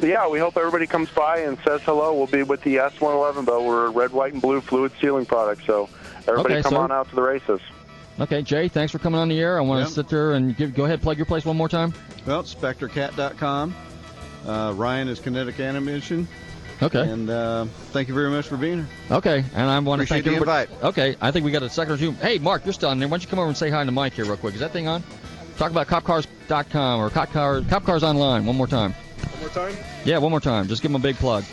Yeah, we hope everybody comes by and says hello. We'll be with the S111 boat. We're a red, white, and blue fluid sealing product. So everybody Okay, come so- on out to the races. Okay, Jay, thanks for coming on the air. I want Yep. to sit there and give, go ahead, plug your place one more time. Well, SpectreCat.com. Uh, Ryan is Kinetic Animation. Okay. And uh, thank you very much for being here. Okay, and I want to thank you. everybody. invite. Okay, I think we got a second or two. Hey, Mark, you're still on there. Why don't you come over and say hi to Mike here real quick? Is that thing on? Talk about copcars.com or cop cars, cop cars online. One more time. One more time. Yeah, one more time. Just give them a big plug.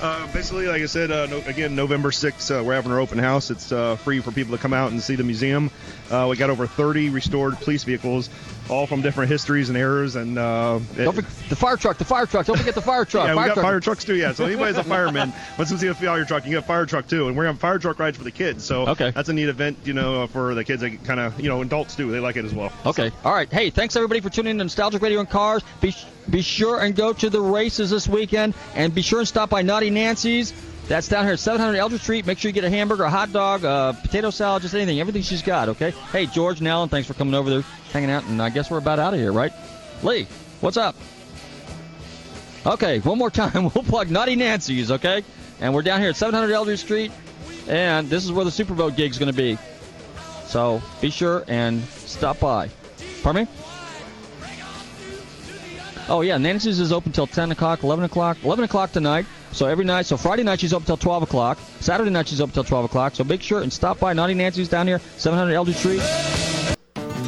Uh, basically, like I said, uh, no, again, November 6th, uh, we're having our open house. It's uh, free for people to come out and see the museum. Uh, we got over 30 restored police vehicles, all from different histories and eras. And uh, it- forget the fire truck. The fire truck. Don't forget the fire truck. (laughs) yeah, fire we got truck. fire trucks too. Yeah, so anybody's a fireman (laughs) wants to see a fire truck, you get a fire truck too, and we're having fire truck rides for the kids. So Okay. that's a neat event, you know, for the kids. They kind of, you know, adults too. They like it as well. Okay. All right. Hey, thanks everybody for tuning in to Nostalgic Radio and Cars. Be be sure and go to the races this weekend, and be sure and stop by Nauti Nancy's. That's down here at 700 Eldridge Street. Make sure you get a hamburger, a hot dog, a potato salad, just anything. Everything she's got. Okay. Hey, George and Alan, thanks for coming over there, hanging out, and I guess we're about out of here, right? Lee, what's up? Okay, one more time. (laughs) We'll plug Nauti Nancy's, okay? And we're down here at 700 Eldridge Street, and this is where the Superboat gig's going to be. So be sure and stop by. Pardon me? Oh yeah, Nancy's is open till 10 o'clock, 11 o'clock, 11 o'clock tonight. So every night, so Friday night she's up till 12 o'clock. Saturday night she's up till 12 o'clock. So make sure and stop by Nauti Nancy's down here, 700 Eldridge Street.